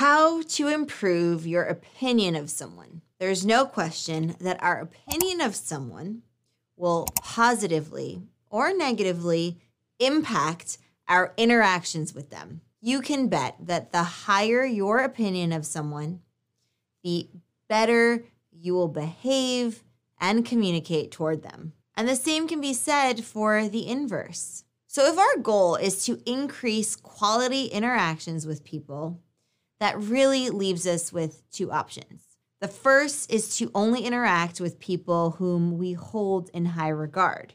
How to improve your opinion of someone. There's no question that our opinion of someone will positively or negatively impact our interactions with them. You can bet that the higher your opinion of someone, the better you will behave and communicate toward them. And the same can be said for the inverse. So, if our goal is to increase quality interactions with people, that really leaves us with two options. The first is to only interact with people whom we hold in high regard.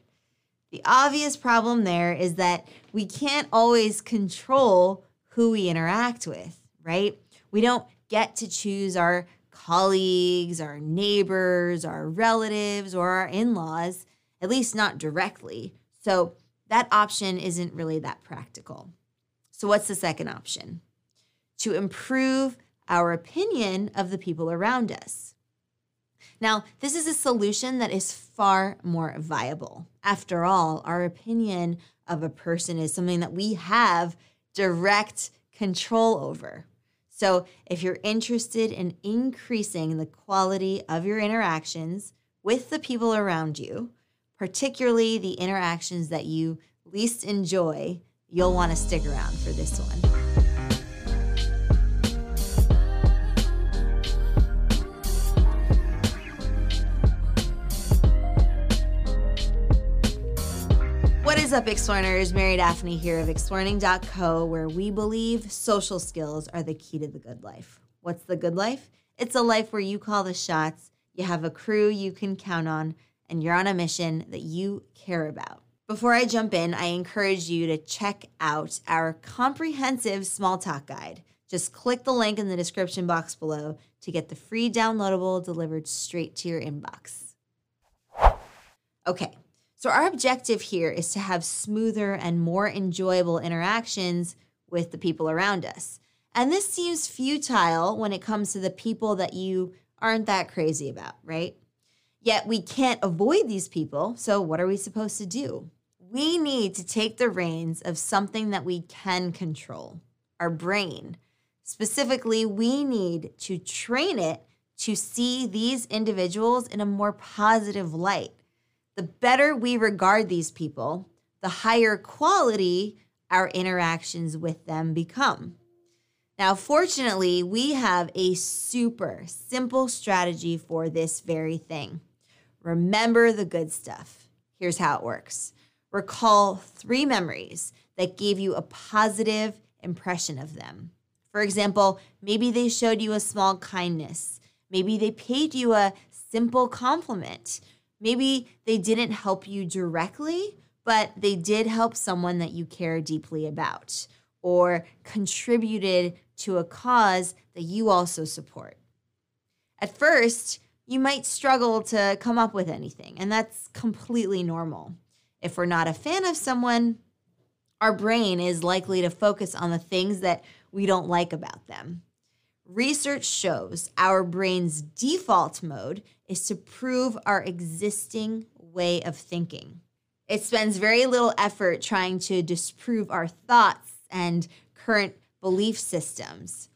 The obvious problem there is that we can't always control who we interact with, right? We don't get to choose our colleagues, our neighbors, our relatives, or our in laws, at least not directly. So that option isn't really that practical. So, what's the second option? To improve our opinion of the people around us. Now, this is a solution that is far more viable. After all, our opinion of a person is something that we have direct control over. So, if you're interested in increasing the quality of your interactions with the people around you, particularly the interactions that you least enjoy, you'll want to stick around for this one. Up, Explearners? Mary Daphne here of explearning.co, where we believe social skills are the key to the good life. What's the good life? It's a life where you call the shots, you have a crew you can count on, and you're on a mission that you care about. Before I jump in, I encourage you to check out our comprehensive small talk guide. Just click the link in the description box below to get the free downloadable delivered straight to your inbox. Okay, so, our objective here is to have smoother and more enjoyable interactions with the people around us. And this seems futile when it comes to the people that you aren't that crazy about, right? Yet we can't avoid these people. So, what are we supposed to do? We need to take the reins of something that we can control our brain. Specifically, we need to train it to see these individuals in a more positive light the better we regard these people, the higher quality our interactions with them become. Now, fortunately, we have a super simple strategy for this very thing. Remember the good stuff. Here's how it works recall three memories that gave you a positive impression of them. For example, maybe they showed you a small kindness, maybe they paid you a simple compliment, Maybe they didn't help you directly, but they did help someone that you care deeply about or contributed to a cause that you also support. At first, you might struggle to come up with anything, and that's completely normal. If we're not a fan of someone, our brain is likely to focus on the things that we don't like about them. Research shows our brain's default mode is to prove our existing way of thinking. It spends very little effort trying to disprove our thoughts and current belief systems.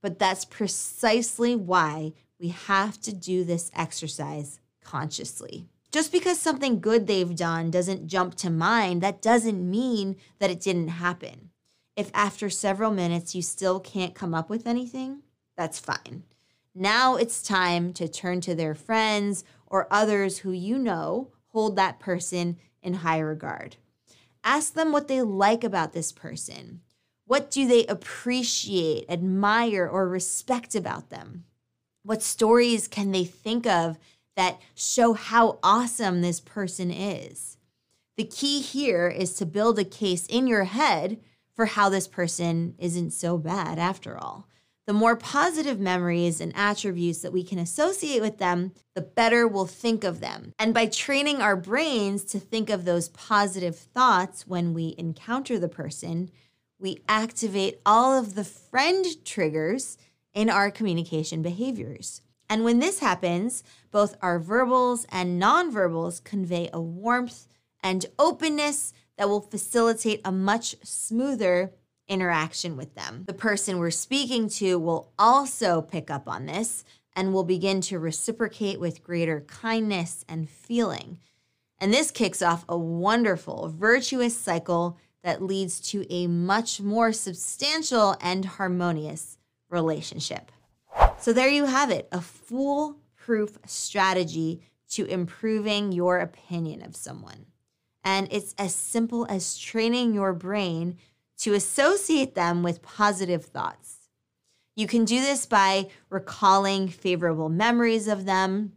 But that's precisely why we have to do this exercise consciously. Just because something good they've done doesn't jump to mind, that doesn't mean that it didn't happen. If after several minutes you still can't come up with anything, that's fine. Now it's time to turn to their friends or others who you know hold that person in high regard. Ask them what they like about this person. What do they appreciate, admire, or respect about them? What stories can they think of that show how awesome this person is? The key here is to build a case in your head for how this person isn't so bad after all the more positive memories and attributes that we can associate with them, the better we'll think of them. And by training our brains to think of those positive thoughts when we encounter the person, we activate all of the friend triggers in our communication behaviors. And when this happens, both our verbals and nonverbals convey a warmth and openness that will facilitate a much smoother interaction with them. The person we're speaking to will also pick up on this and will begin to reciprocate with greater kindness and feeling. And this kicks off a wonderful, virtuous cycle that leads to a much more substantial and harmonious relationship. So, there you have it a foolproof strategy to improving your opinion of someone. And it's as simple as training your brain to associate them with positive thoughts. You can do this by recalling favorable memories of them,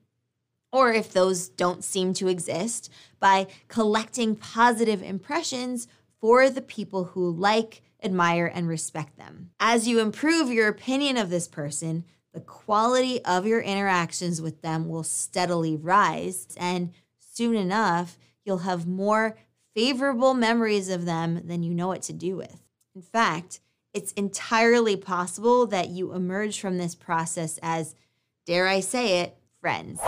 or if those don't seem to exist, by collecting positive impressions for the people who like, admire, and respect them. As you improve your opinion of this person, the quality of your interactions with them will steadily rise, and soon enough, you'll have more favorable memories of them than you know what to do with. In fact, it's entirely possible that you emerge from this process as, dare I say it, friends.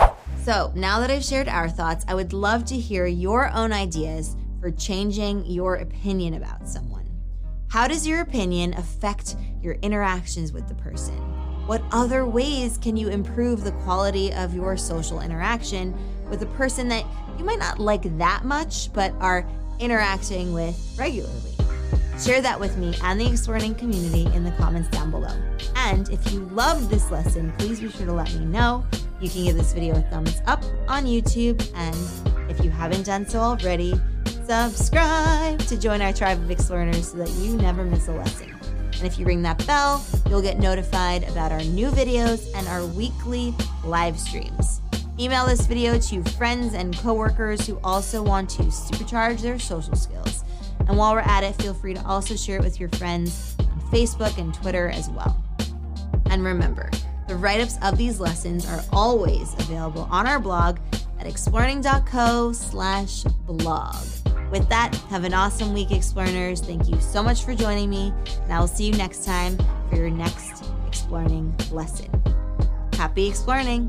So, now that I've shared our thoughts, I would love to hear your own ideas for changing your opinion about someone. How does your opinion affect your interactions with the person? What other ways can you improve the quality of your social interaction with a person that you might not like that much, but are interacting with regularly? Share that with me and the Explearning community in the comments down below. And if you loved this lesson, please be sure to let me know. You can give this video a thumbs up on YouTube, and if you haven't done so already, subscribe to join our tribe of Explearners so that you never miss a lesson. And if you ring that bell, you'll get notified about our new videos and our weekly live streams. Email this video to friends and coworkers who also want to supercharge their social skills. And while we're at it, feel free to also share it with your friends on Facebook and Twitter as well. And remember, the write ups of these lessons are always available on our blog at explearning.co slash blog. With that, have an awesome week, Explearners. Thank you so much for joining me, and I will see you next time for your next Explearning lesson. Happy exploring!